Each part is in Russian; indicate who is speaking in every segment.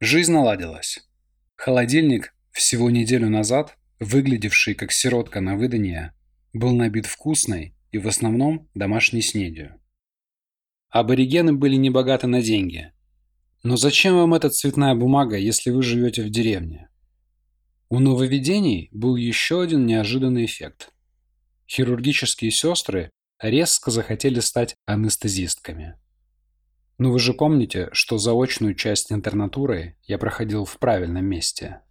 Speaker 1: Жизнь наладилась. Холодильник, всего неделю назад, выглядевший как сиротка на выданье, был набит вкусной и в основном домашней снедью. Аборигены были небогаты на деньги. Но зачем вам эта цветная бумага, если вы живете в деревне? У нововведений был еще один неожиданный эффект. Хирургические сестры резко захотели стать анестезистками. Ну вы же помните, что заочную часть интернатуры я проходил в правильном месте.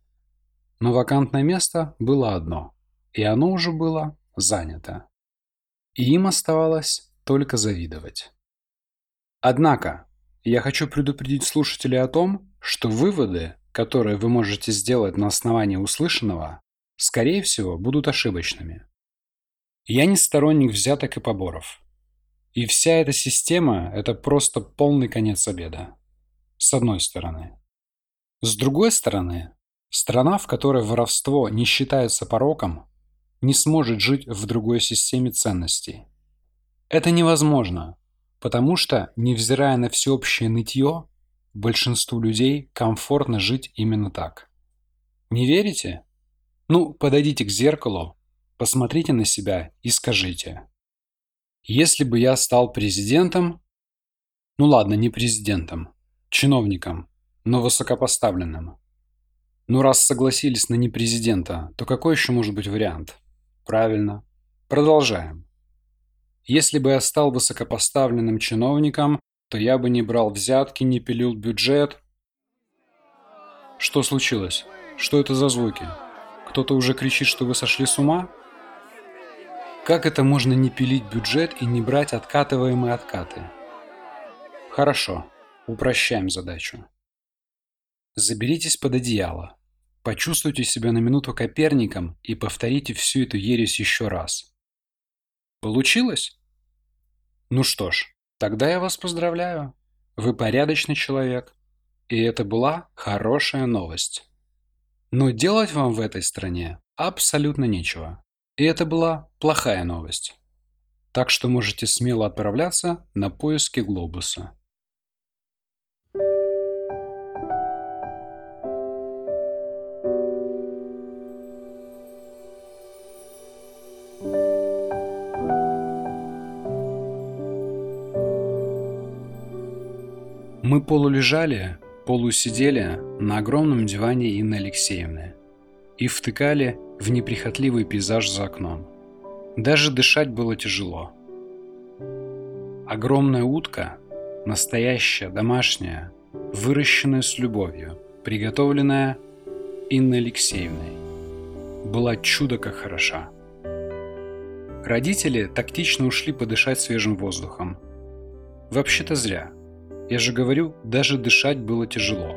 Speaker 1: Но вакантное место было одно, и оно уже было занято. И им оставалось только завидовать. Однако, я хочу предупредить слушателей о том, что выводы, которые вы можете сделать на основании услышанного, скорее всего, будут ошибочными. Я не сторонник взяток и поборов. И вся эта система – это просто полный конец обеда. С одной стороны. С другой стороны, страна, в которой воровство не считается пороком, не сможет жить в другой системе ценностей. Это невозможно, потому что, невзирая на всеобщее нытье, большинству людей комфортно жить именно так. Не верите? Ну, подойдите к зеркалу, посмотрите на себя и скажите. Если бы я стал президентом, ну ладно, не президентом, чиновником, но высокопоставленным. Ну раз согласились на не президента, то какой еще может быть вариант? Правильно. Продолжаем. Если бы я стал высокопоставленным чиновником, то я бы не брал взятки, не пилил бюджет. Что случилось? Что это за звуки? Кто-то уже кричит, что вы сошли с ума? Как это можно не пилить бюджет и не брать откатываемые откаты? Хорошо, упрощаем задачу. Заберитесь под одеяло. Почувствуйте себя на минуту Коперником и повторите всю эту ересь еще раз. Получилось? Ну что ж, тогда я вас поздравляю. Вы порядочный человек. И это была хорошая новость. Но делать вам в этой стране абсолютно нечего. И это была плохая новость. Так что можете смело отправляться на поиски глобуса. Мы полулежали, полусидели на огромном диване Инны Алексеевны и втыкали в неприхотливый пейзаж за окном. Даже дышать было тяжело. Огромная утка, настоящая, домашняя, выращенная с любовью, приготовленная Инной Алексеевной, была чудо как хороша. Родители тактично ушли подышать свежим воздухом. Вообще-то зря. Я же говорю, даже дышать было тяжело.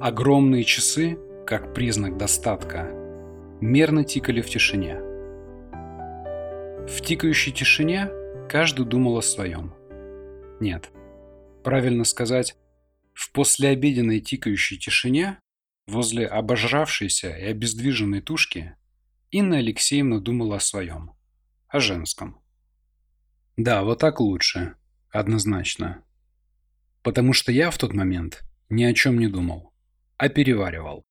Speaker 1: Огромные часы как признак достатка, мерно тикали в тишине. В тикающей тишине каждый думал о своем. Нет, правильно сказать, в послеобеденной тикающей тишине возле обожравшейся и обездвиженной тушки Инна Алексеевна думала о своем, о женском. Да, вот так лучше, однозначно. Потому что я в тот момент ни о чем не думал, а переваривал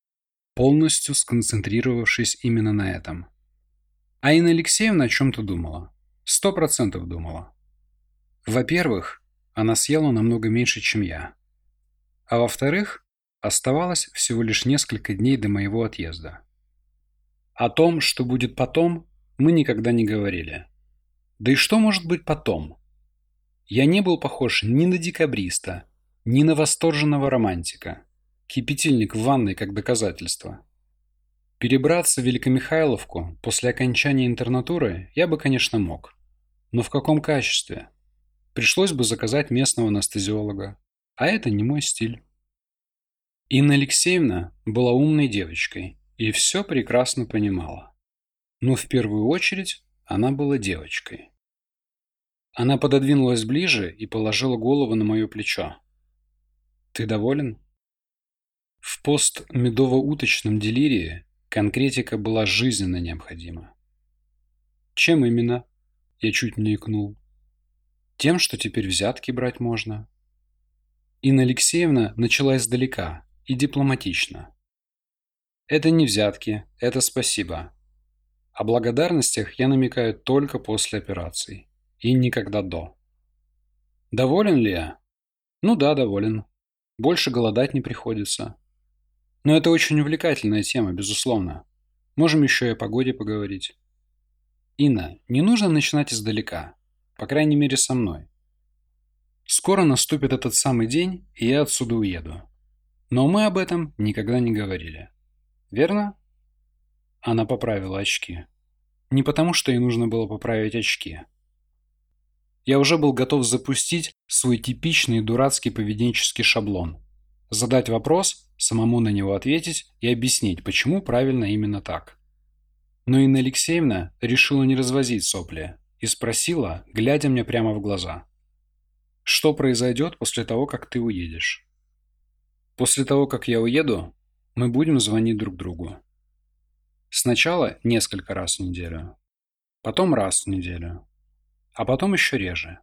Speaker 1: полностью сконцентрировавшись именно на этом. А Инна Алексеевна о чем-то думала. Сто процентов думала. Во-первых, она съела намного меньше, чем я. А во-вторых, оставалось всего лишь несколько дней до моего отъезда. О том, что будет потом, мы никогда не говорили. Да и что может быть потом? Я не был похож ни на декабриста, ни на восторженного романтика. Кипятильник в ванной как доказательство. Перебраться в Великомихайловку после окончания интернатуры я бы, конечно, мог. Но в каком качестве? Пришлось бы заказать местного анестезиолога. А это не мой стиль. Инна Алексеевна была умной девочкой и все прекрасно понимала. Но в первую очередь она была девочкой. Она пододвинулась ближе и положила голову на мое плечо. «Ты доволен?» В постмедово-уточном делирии конкретика была жизненно необходима. Чем именно? Я чуть не икнул. Тем, что теперь взятки брать можно. Инна Алексеевна начала издалека и дипломатично. Это не взятки, это спасибо. О благодарностях я намекаю только после операций и никогда до. Доволен ли я? Ну да, доволен. Больше голодать не приходится. Но это очень увлекательная тема, безусловно. Можем еще и о погоде поговорить. Инна, не нужно начинать издалека. По крайней мере, со мной. Скоро наступит этот самый день, и я отсюда уеду. Но мы об этом никогда не говорили. Верно? Она поправила очки. Не потому, что ей нужно было поправить очки. Я уже был готов запустить свой типичный дурацкий поведенческий шаблон. Задать вопрос, самому на него ответить и объяснить, почему правильно именно так. Но Инна Алексеевна решила не развозить сопли и спросила, глядя мне прямо в глаза. «Что произойдет после того, как ты уедешь?» «После того, как я уеду, мы будем звонить друг другу. Сначала несколько раз в неделю, потом раз в неделю, а потом еще реже.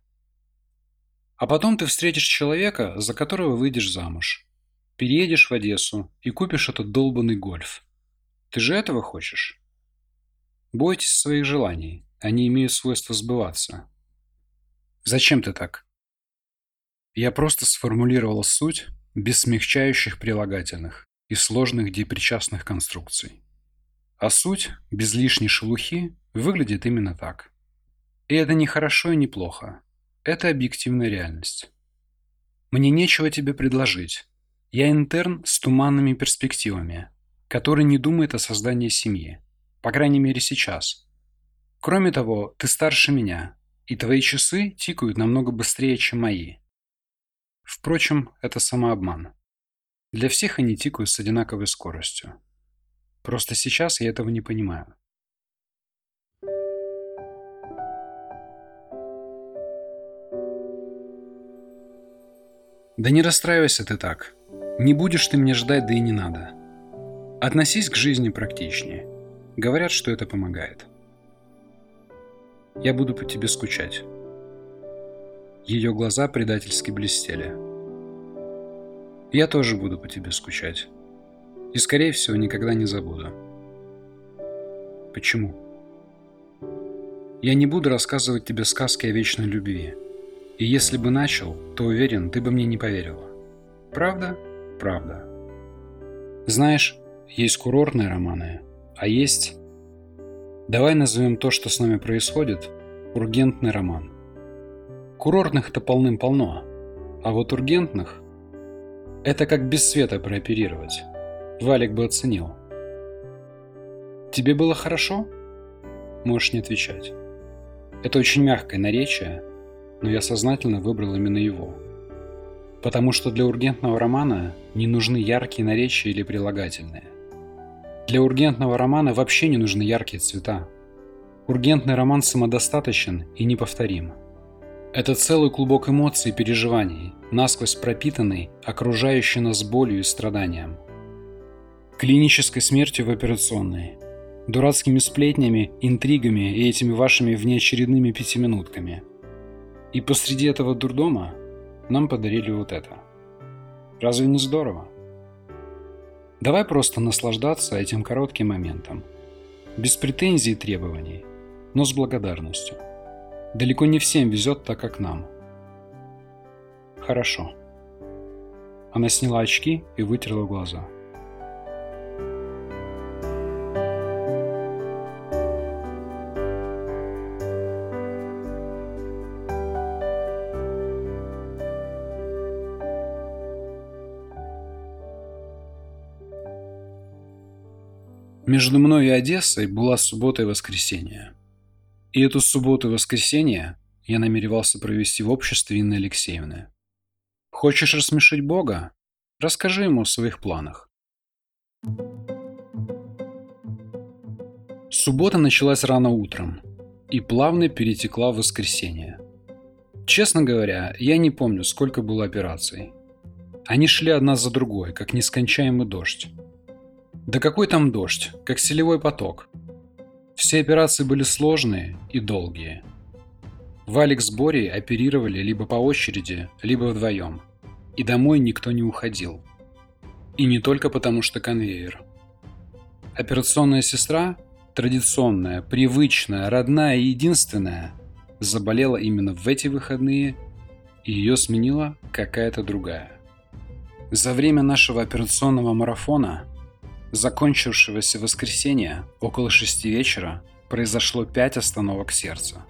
Speaker 1: А потом ты встретишь человека, за которого выйдешь замуж. Переедешь в Одессу и купишь этот долбанный гольф. Ты же этого хочешь? Бойтесь своих желаний, они имеют свойство сбываться. Зачем ты так? Я просто сформулировал суть без смягчающих прилагательных и сложных депричастных конструкций. А суть, без лишней шелухи, выглядит именно так. И это не хорошо и не плохо. Это объективная реальность. Мне нечего тебе предложить. Я интерн с туманными перспективами, который не думает о создании семьи. По крайней мере сейчас. Кроме того, ты старше меня, и твои часы тикают намного быстрее, чем мои. Впрочем, это самообман. Для всех они тикают с одинаковой скоростью. Просто сейчас я этого не понимаю. Да не расстраивайся ты так. Не будешь ты мне ждать, да и не надо. Относись к жизни практичнее. Говорят, что это помогает. Я буду по тебе скучать. Ее глаза предательски блестели. Я тоже буду по тебе скучать. И, скорее всего, никогда не забуду. Почему? Я не буду рассказывать тебе сказки о вечной любви. И если бы начал, то уверен, ты бы мне не поверила. Правда? Правда. Знаешь, есть курортные романы, а есть... Давай назовем то, что с нами происходит, ургентный роман. Курортных-то полным-полно, а вот ургентных – это как без света прооперировать. Валик бы оценил. Тебе было хорошо? Можешь не отвечать. Это очень мягкое наречие, но я сознательно выбрал именно его. Потому что для ургентного романа не нужны яркие наречия или прилагательные. Для ургентного романа вообще не нужны яркие цвета. Ургентный роман самодостаточен и неповторим. Это целый клубок эмоций и переживаний, насквозь пропитанный, окружающий нас болью и страданием. Клинической смертью в операционной, дурацкими сплетнями, интригами и этими вашими внеочередными пятиминутками. И посреди этого дурдома нам подарили вот это. Разве не здорово? Давай просто наслаждаться этим коротким моментом. Без претензий и требований, но с благодарностью. Далеко не всем везет так, как нам. Хорошо. Она сняла очки и вытерла глаза. Между мной и Одессой была суббота и воскресенье. И эту субботу и воскресенье я намеревался провести в обществе Инны Алексеевны. Хочешь рассмешить Бога? Расскажи ему о своих планах. Суббота началась рано утром и плавно перетекла в воскресенье. Честно говоря, я не помню, сколько было операций. Они шли одна за другой, как нескончаемый дождь. Да какой там дождь, как селевой поток. Все операции были сложные и долгие. Валик с Борей оперировали либо по очереди, либо вдвоем. И домой никто не уходил. И не только потому, что конвейер. Операционная сестра, традиционная, привычная, родная и единственная, заболела именно в эти выходные, и ее сменила какая-то другая. За время нашего операционного марафона, закончившегося в воскресенье около шести вечера, произошло пять остановок сердца.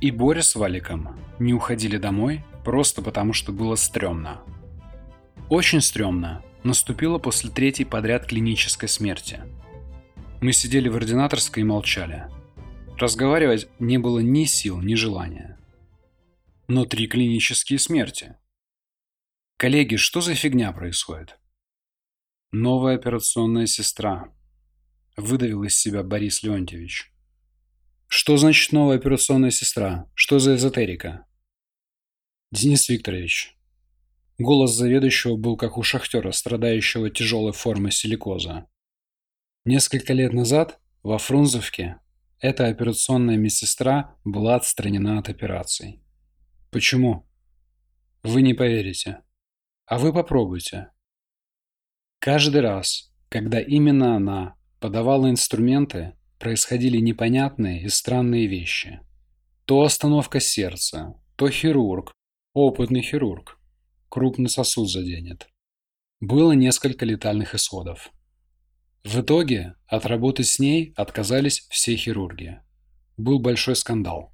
Speaker 1: И Боря с Валиком не уходили домой просто потому, что было стрёмно. Очень стрёмно наступило после третьей подряд клинической смерти. Мы сидели в ординаторской и молчали. Разговаривать не было ни сил, ни желания. Но три клинические смерти. Коллеги, что за фигня происходит? Новая операционная сестра. Выдавил из себя Борис Леонтьевич. Что значит новая операционная сестра? Что за эзотерика? Денис Викторович. Голос заведующего был как у шахтера, страдающего тяжелой формой силикоза. Несколько лет назад во Фрунзовке эта операционная медсестра была отстранена от операций. Почему? Вы не поверите. А вы попробуйте. Каждый раз, когда именно она подавала инструменты, происходили непонятные и странные вещи. То остановка сердца, то хирург, опытный хирург, крупный сосуд заденет. Было несколько летальных исходов. В итоге от работы с ней отказались все хирурги. Был большой скандал.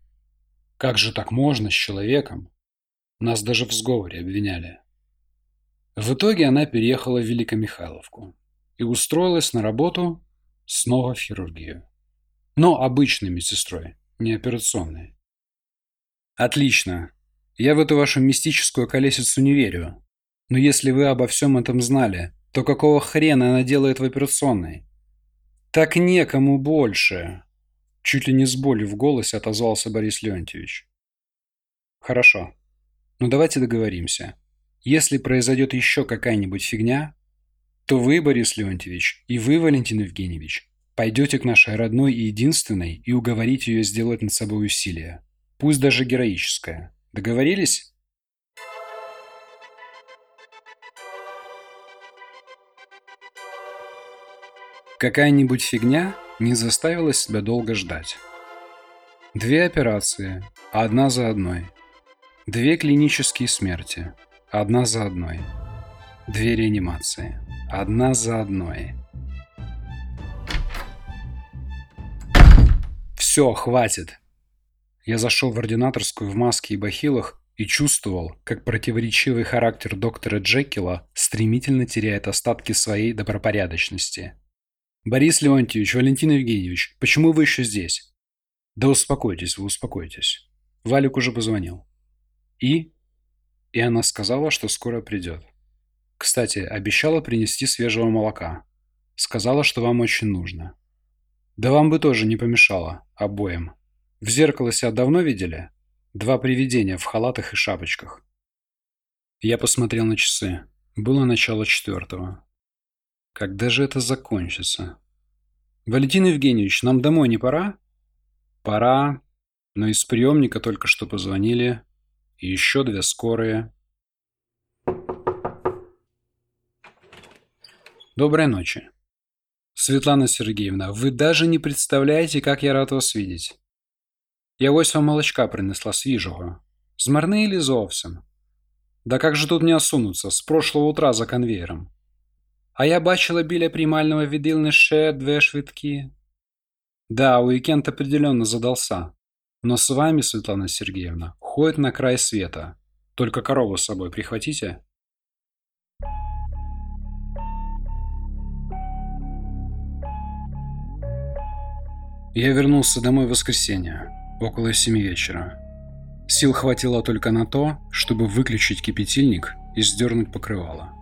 Speaker 1: Как же так можно с человеком? Нас даже в сговоре обвиняли. В итоге она переехала в Великомихайловку и устроилась на работу снова в хирургию. Но обычной медсестрой, не операционной. Отлично. Я в эту вашу мистическую колесицу не верю. Но если вы обо всем этом знали, то какого хрена она делает в операционной? Так некому больше. Чуть ли не с болью в голосе отозвался Борис Леонтьевич. Хорошо. Ну давайте договоримся. Если произойдет еще какая-нибудь фигня, то вы, Борис Леонтьевич, и вы, Валентин Евгеньевич, пойдете к нашей родной и единственной и уговорите ее сделать над собой усилие. Пусть даже героическое. Договорились? Какая-нибудь фигня не заставила себя долго ждать. Две операции, одна за одной. Две клинические смерти, одна за одной. Две реанимации, одна за одной. Все, хватит. Я зашел в ординаторскую в маске и бахилах и чувствовал, как противоречивый характер доктора Джекила стремительно теряет остатки своей добропорядочности. «Борис Леонтьевич, Валентин Евгеньевич, почему вы еще здесь?» «Да успокойтесь вы, успокойтесь». Валик уже позвонил. «И?» И она сказала, что скоро придет. Кстати, обещала принести свежего молока. Сказала, что вам очень нужно. Да вам бы тоже не помешало, обоим. В зеркало себя давно видели? Два привидения в халатах и шапочках. Я посмотрел на часы. Было начало четвертого. Когда же это закончится? Валентин Евгеньевич, нам домой не пора? Пора, но из приемника только что позвонили И еще две скорые. Доброй ночи. Светлана Сергеевна, вы даже не представляете, как я рад вас видеть. Я ось вам молочка принесла свіжого. Змарни или зовсім? Да как же тут не осунуться, с прошлого утра за конвейером. А я бачила біля приймального відділення ще две швидкі. Да, уикенд определенно задался. Но с вами, Светлана Сергеевна, ходит на край света. Только корову с собой прихватите. Я вернулся домой в воскресенье, около семи вечера. Сил хватило только на то, чтобы выключить кипятильник и сдернуть покрывало.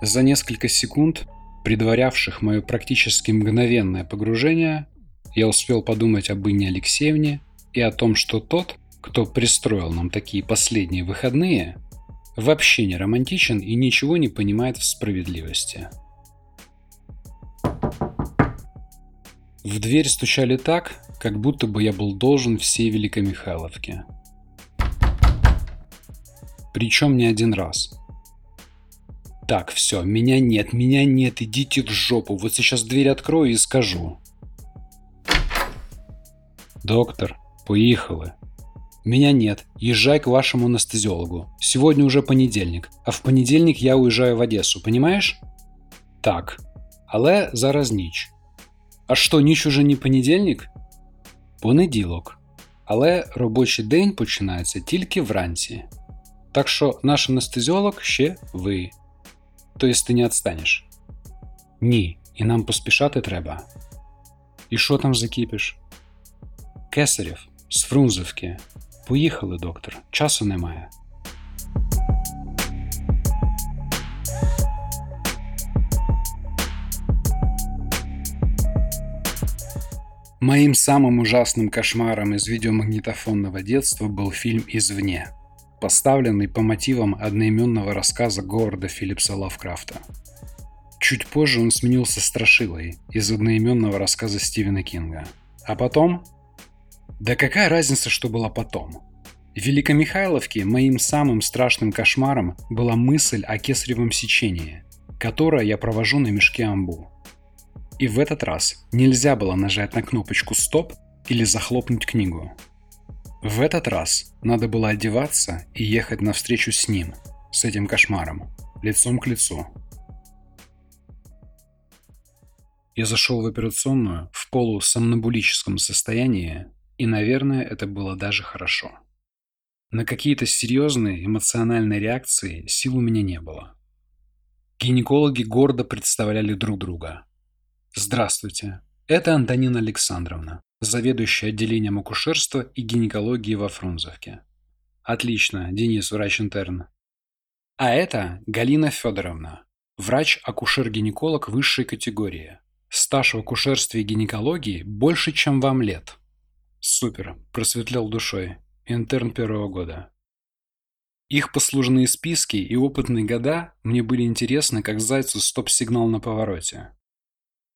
Speaker 1: За несколько секунд, предварявших мое практически мгновенное погружение, я успел подумать об Инне Алексеевне и о том, что тот, кто пристроил нам такие последние выходные, вообще не романтичен и ничего не понимает в справедливости. В дверь стучали так, как будто бы я был должен всей Великомихайловке. Причем не один раз. Так, все, меня нет, меня нет, идите в жопу. Вот сейчас дверь открою и скажу. Доктор, поехали. Меня нет, езжай к вашему анестезиологу. Сегодня уже понедельник, а в понедельник я уезжаю в Одессу, понимаешь? Так, але зараз ніч. А що, ніч уже не понедільник? Понеділок. Але робочий день починається тільки вранці. Так що наш анестезіолог ще ви. Тобто ти не відстанеш? Ні, і нам поспішати треба. І що там закипиш? Кесарів з Фрунзовки. Поїхали, доктор, часу немає. Моим самым ужасным кошмаром из видеомагнитофонного детства был фильм «Извне», поставленный по мотивам одноименного рассказа Говарда Филлипса Лавкрафта. Чуть позже он сменился Страшилой из одноименного рассказа Стивена Кинга. А потом... Да какая разница, что было потом? В Великомихайловке моим самым страшным кошмаром была мысль о кесаревом сечении, которое я провожу на мешке амбу. И в этот раз нельзя было нажать на кнопочку «Стоп» или захлопнуть книгу. В этот раз надо было одеваться и ехать навстречу с ним, с этим кошмаром, лицом к лицу. Я зашел в операционную в полусомнобулическом состоянии, и, наверное, это было даже хорошо. На какие-то серьезные эмоциональные реакции сил у меня не было. Гинекологи гордо представляли друг друга – Здравствуйте. Это Антонина Александровна, заведующая отделением акушерства и гинекологии во Фрунзовке. Отлично, Денис, врач-интерн. А это Галина Федоровна, врач-акушер-гинеколог высшей категории. Стаж в акушерстве и гинекологии больше, чем вам лет. Супер, просветлел душой. Интерн первого года. Их послужные списки и опытные года мне были интересны, как зайцу стоп-сигнал на повороте.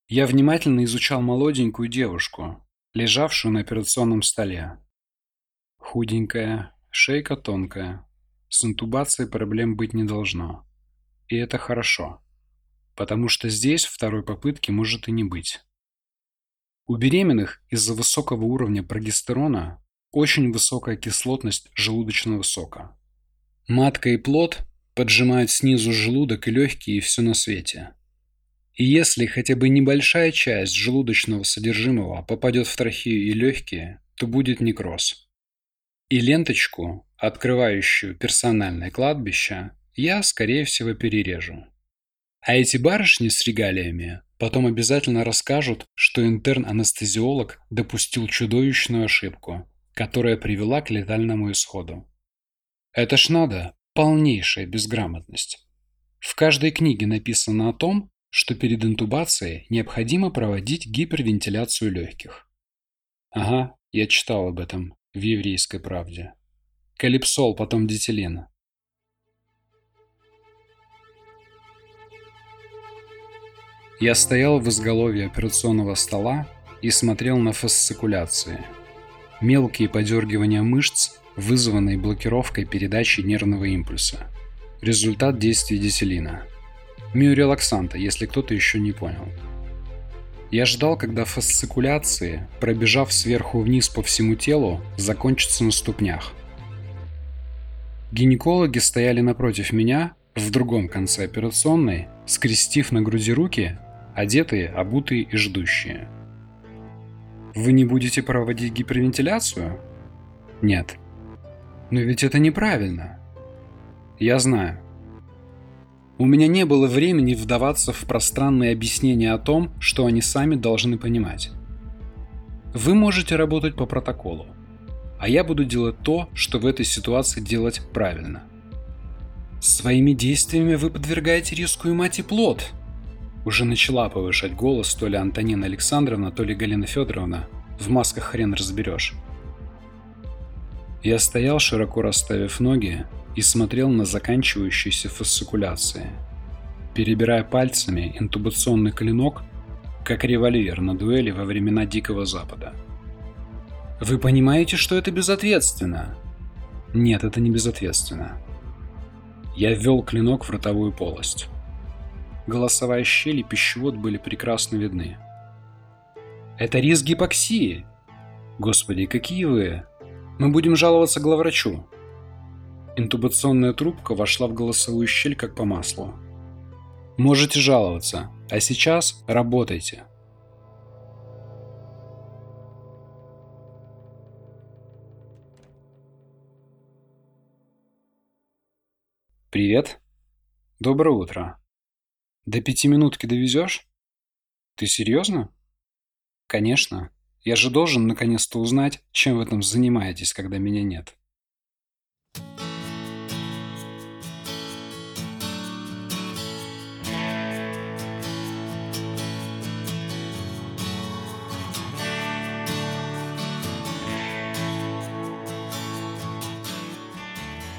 Speaker 1: Я внимательно изучал молоденькую девушку, лежавшую на операционном столе. Худенькая, шейка тонкая. С интубацией проблем быть не должно. И это хорошо, потому что здесь второй попытки может и не быть. У беременных из-за высокого уровня прогестерона очень высокая кислотность желудочного сока. Матка и плод поджимают снизу желудок и легкие и все на свете. И если хотя бы небольшая часть желудочного содержимого попадет в трахею и легкие, то будет некроз. И ленточку, открывающую персональное кладбище, я, скорее всего, перережу. А эти барышни с регалиями потом обязательно расскажут, что интерн-анестезиолог допустил чудовищную ошибку, которая привела к летальному исходу. Это ж надо, полнейшая безграмотность. В каждой книге написано о том, что перед интубацией необходимо проводить гипервентиляцию легких. Ага, я читал об этом в еврейской правде. Калипсол, потом дитилин. Я стоял в изголовье операционного стола и смотрел на фасцикуляции. Мелкие подергивания мышц, вызванные блокировкой передачи нервного импульса. Результат действия дитилина – миорелаксанта, если кто-то еще не понял. Я ждал, когда фасцикуляции, пробежав сверху вниз по всему телу, закончатся на ступнях. Гинекологи стояли напротив меня, в другом конце операционной, скрестив на груди руки, одетые, обутые и ждущие. Вы не будете проводить гипервентиляцию? Нет. Но ведь это неправильно. Я знаю. У меня не было времени вдаваться в пространные объяснения о том, что они сами должны понимать. Вы можете работать по протоколу, а я буду делать то, что в этой ситуации делать правильно. Своими действиями вы подвергаете риску и мать и плод. Уже начала повышать голос то ли Антонина Александровна, то ли Галина Федоровна. В масках хрен разберешь. Я стоял, широко расставив ноги, и смотрел на заканчивающиеся фасцикуляции, перебирая пальцами интубационный клинок, как револьвер на дуэли во времена Дикого Запада. Вы понимаете, что это безответственно? Нет, это не безответственно. Я ввел клинок в ротовую полость. Голосовая щель и пищевод были прекрасно видны. «Это риск гипоксии!» «Господи, какие вы! Мы будем жаловаться главврачу!» Интубационная трубка вошла в голосовую щель как по маслу. «Можете жаловаться, а сейчас работайте!» «Привет. Доброе утро. До пяти минутки довезешь? Ты серьезно?» «Конечно. Я же должен наконец-то узнать, чем вы там занимаетесь, когда меня нет».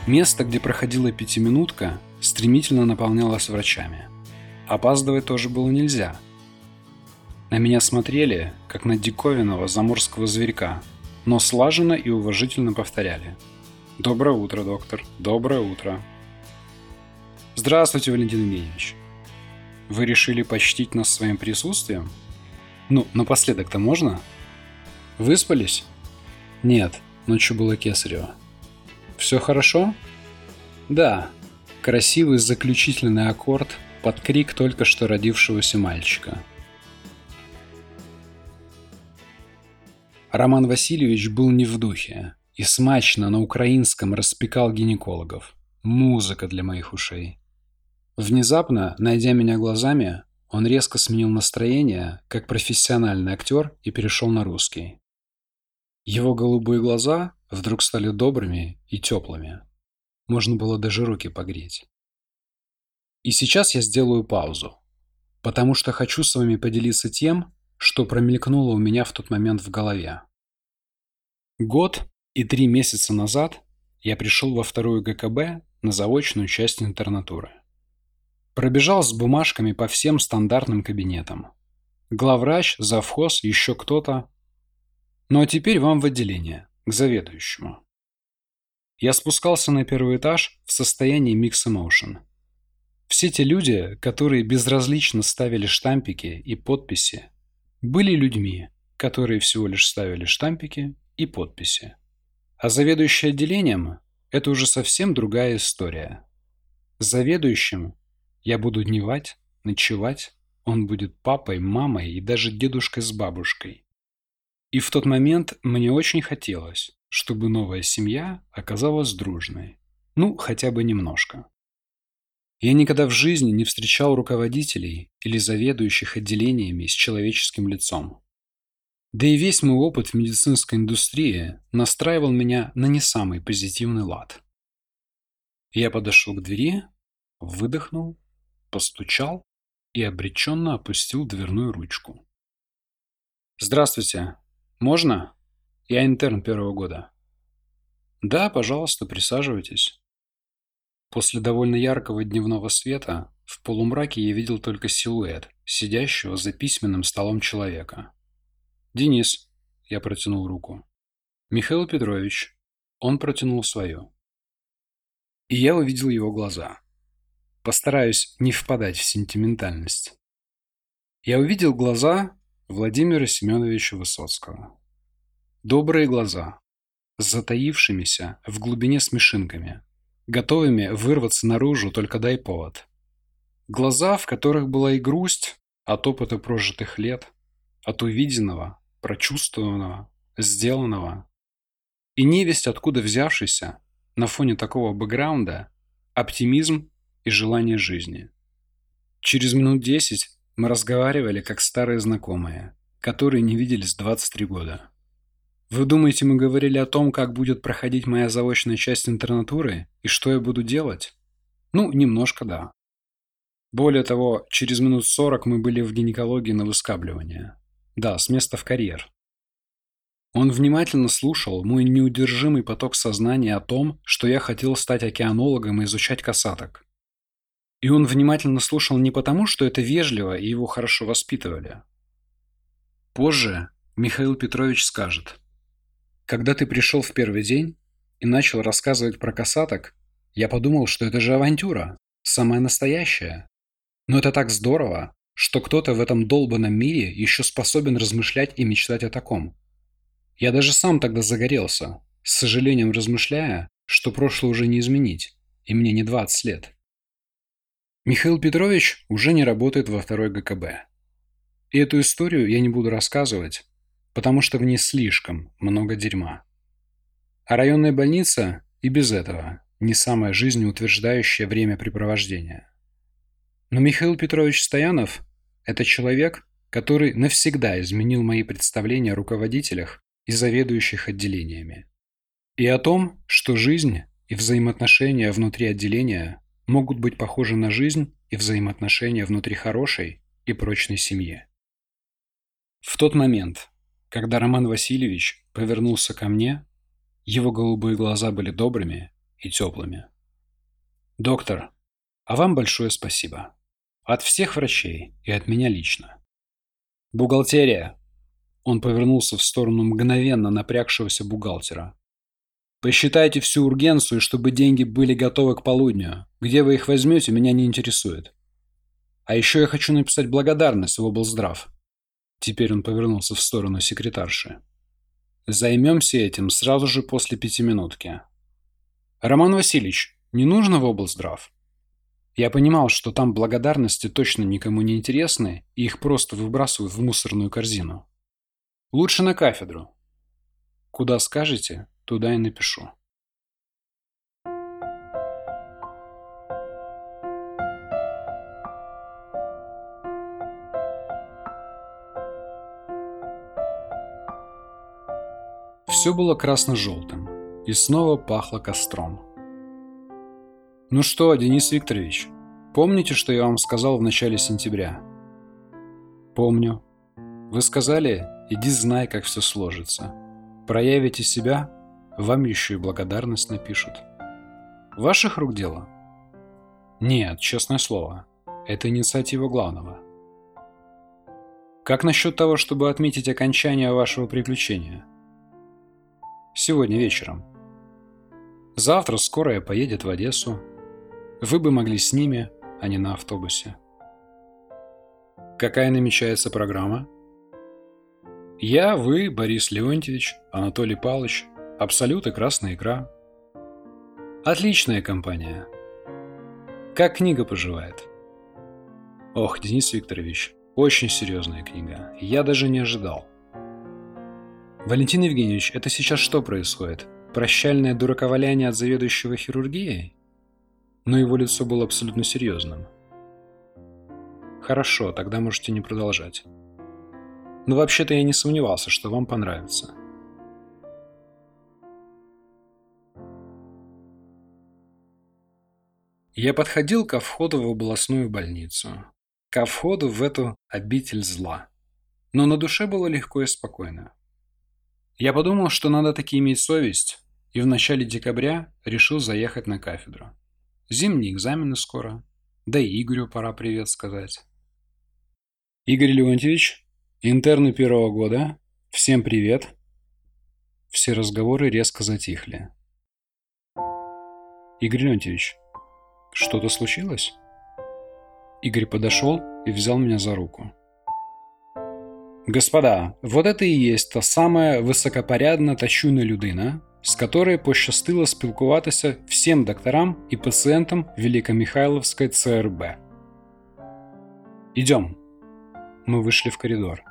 Speaker 1: Место, где проходила пятиминутка, стремительно наполнялось врачами. Опаздывать тоже было нельзя – на меня смотрели, как на диковинного заморского зверька, но слаженно и уважительно повторяли. «Доброе утро, доктор. Доброе утро». «Здравствуйте, Валентин Евгеньевич. Вы решили почтить нас своим присутствием? Ну, напоследок-то можно? Выспались? Нет, ночью было кесарево. Все хорошо? Да. Красивый заключительный аккорд под крик только что родившегося мальчика – Роман Васильевич был не в духе и смачно на украинском распекал гинекологов. Музыка для моих ушей. Внезапно, найдя меня глазами, он резко сменил настроение, как профессиональный актер, и перешел на русский. Его голубые глаза вдруг стали добрыми и теплыми. Можно было даже руки погреть. И сейчас я сделаю паузу, потому что хочу с вами поделиться тем, что промелькнуло у меня в тот момент в голове. Год и три месяца назад я пришел во вторую ГКБ на заочную часть интернатуры. Пробежал с бумажками по всем стандартным кабинетам. Главврач, завхоз, еще кто-то. Ну а теперь вам в отделение, к заведующему. Я спускался на первый этаж в состоянии Emotion. Все те люди, которые безразлично ставили штампики и подписи, были людьми, которые всего лишь ставили штампики и подписи. А заведующий отделением – это уже совсем другая история. Заведующим я буду дневать, ночевать, он будет папой, мамой и даже дедушкой с бабушкой. И в тот момент мне очень хотелось, чтобы новая семья оказалась дружной. Ну, хотя бы немножко. Я никогда в жизни не встречал руководителей или заведующих отделениями с человеческим лицом. Да и весь мой опыт в медицинской индустрии настраивал меня на не самый позитивный лад. Я подошел к двери, выдохнул, постучал и обреченно опустил дверную ручку. «Здравствуйте. Можно? Я интерн первого года». «Да, пожалуйста, присаживайтесь». После довольно яркого дневного света в полумраке я видел только силуэт, сидящего за письменным столом человека. «Денис», — я протянул руку. «Михаил Петрович». Он протянул свою. И я увидел его глаза. Постараюсь не впадать в сентиментальность. Я увидел глаза Владимира Семеновича Высоцкого. Добрые глаза, с затаившимися в глубине смешинками, готовыми вырваться наружу, только дай повод. Глаза, в которых была и грусть от опыта прожитых лет, от увиденного, прочувствованного, сделанного. И невесть, откуда взявшийся, на фоне такого бэкграунда, оптимизм и желание жизни. Через минут десять мы разговаривали как старые знакомые, которые не виделись 23 года. Вы думаете, мы говорили о том, как будет проходить моя заочная часть интернатуры и что я буду делать? Ну, немножко да. Более того, через минут сорок мы были в гинекологии на выскабливание. Да, с места в карьер. Он внимательно слушал мой неудержимый поток сознания о том, что я хотел стать океанологом и изучать касаток. И он внимательно слушал не потому, что это вежливо и его хорошо воспитывали. Позже Михаил Петрович скажет – когда ты пришел в первый день и начал рассказывать про касаток, Я подумал, что это же авантюра, самая настоящая. Но это так здорово, что кто-то в этом долбанном мире еще способен размышлять и мечтать о таком. Я даже сам тогда загорелся, с сожалением размышляя, что прошлое уже не изменить, и мне не 20 лет. Михаил Петрович уже не работает во второй ГКБ. И эту историю я не буду рассказывать, потому что в ней слишком много дерьма. А районная больница и без этого не самое жизнеутверждающее времяпрепровождение. Но Михаил Петрович Стоянов – это человек, который навсегда изменил мои представления о руководителях и заведующих отделениями. И о том, что жизнь и взаимоотношения внутри отделения могут быть похожи на жизнь и взаимоотношения внутри хорошей и прочной семьи. В тот момент, когда Роман Васильевич повернулся ко мне, его голубые глаза были добрыми и теплыми. «Доктор, а вам большое спасибо. От всех врачей и от меня лично. Бухгалтерия!» Он повернулся в сторону мгновенно напрягшегося бухгалтера. «Посчитайте всю ургенцию, чтобы деньги были готовы к полудню. Где вы их возьмете, меня не интересует. А еще я хочу написать благодарность в облздрав. Теперь он повернулся в сторону секретарши. Займемся этим сразу же после пятиминутки. Роман Васильевич, не нужно в облздрав? Я понимал, что там благодарности точно никому не интересны, и их просто выбрасывают в мусорную корзину. Лучше на кафедру. Куда скажете, туда и напишу. Все было красно-желтым и снова пахло костром. «Ну что, Денис Викторович, помните, что я вам сказал в начале сентября?» «Помню. Вы сказали, иди знай, как все сложится. Проявите себя, вам еще и благодарность напишут. Ваших рук дело?» «Нет, честное слово, это инициатива главного». «Как насчет того, чтобы отметить окончание вашего приключения?» Сегодня вечером. Завтра скорая поедет в Одессу. Вы бы могли с ними, а не на автобусе. Какая намечается программа? Я, вы, Борис Леонтьевич, Анатолий Павлович, Абсолют и Красная Икра. Отличная компания. Как книга поживает? Ох, Денис Викторович, очень серьезная книга. Я даже не ожидал. Валентин Евгеньевич, это сейчас что происходит? Прощальное дураковаляние от заведующего хирургией? Но его лицо было абсолютно серьезным. Хорошо, тогда можете не продолжать. Но вообще-то я не сомневался, что вам понравится. Я подходил ко входу в областную больницу. Ко входу в эту обитель зла. Но на душе было легко и спокойно. Я подумал, что надо таки иметь совесть, и в начале декабря решил заехать на кафедру. Зимние экзамены скоро, да и Игорю пора привет сказать. Игорь Леонтьевич, интерны первого года, всем привет. Все разговоры резко затихли. Игорь Леонтьевич, что-то случилось? Игорь подошел и взял меня за руку. Господа, вот это і є та сама високопорядна та чуйна людина, з которой пощастило спілкуватися всім докторам і пацієнтам Великомихайловской ЦРБ. Идем. Мы вышли в коридор.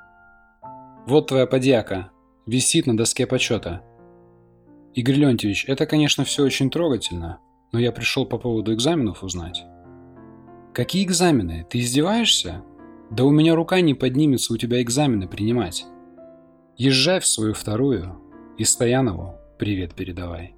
Speaker 1: Вот твоя подьяка. Висит на доске почета. Игорь Леонтьевич, это, конечно, все очень трогательно, но я пришел по поводу экзаменов узнать. Какие экзамены? Ты издеваешься? Да у меня рука не поднимется у тебя экзамены принимать. Езжай в свою вторую и Стоянову привет передавай.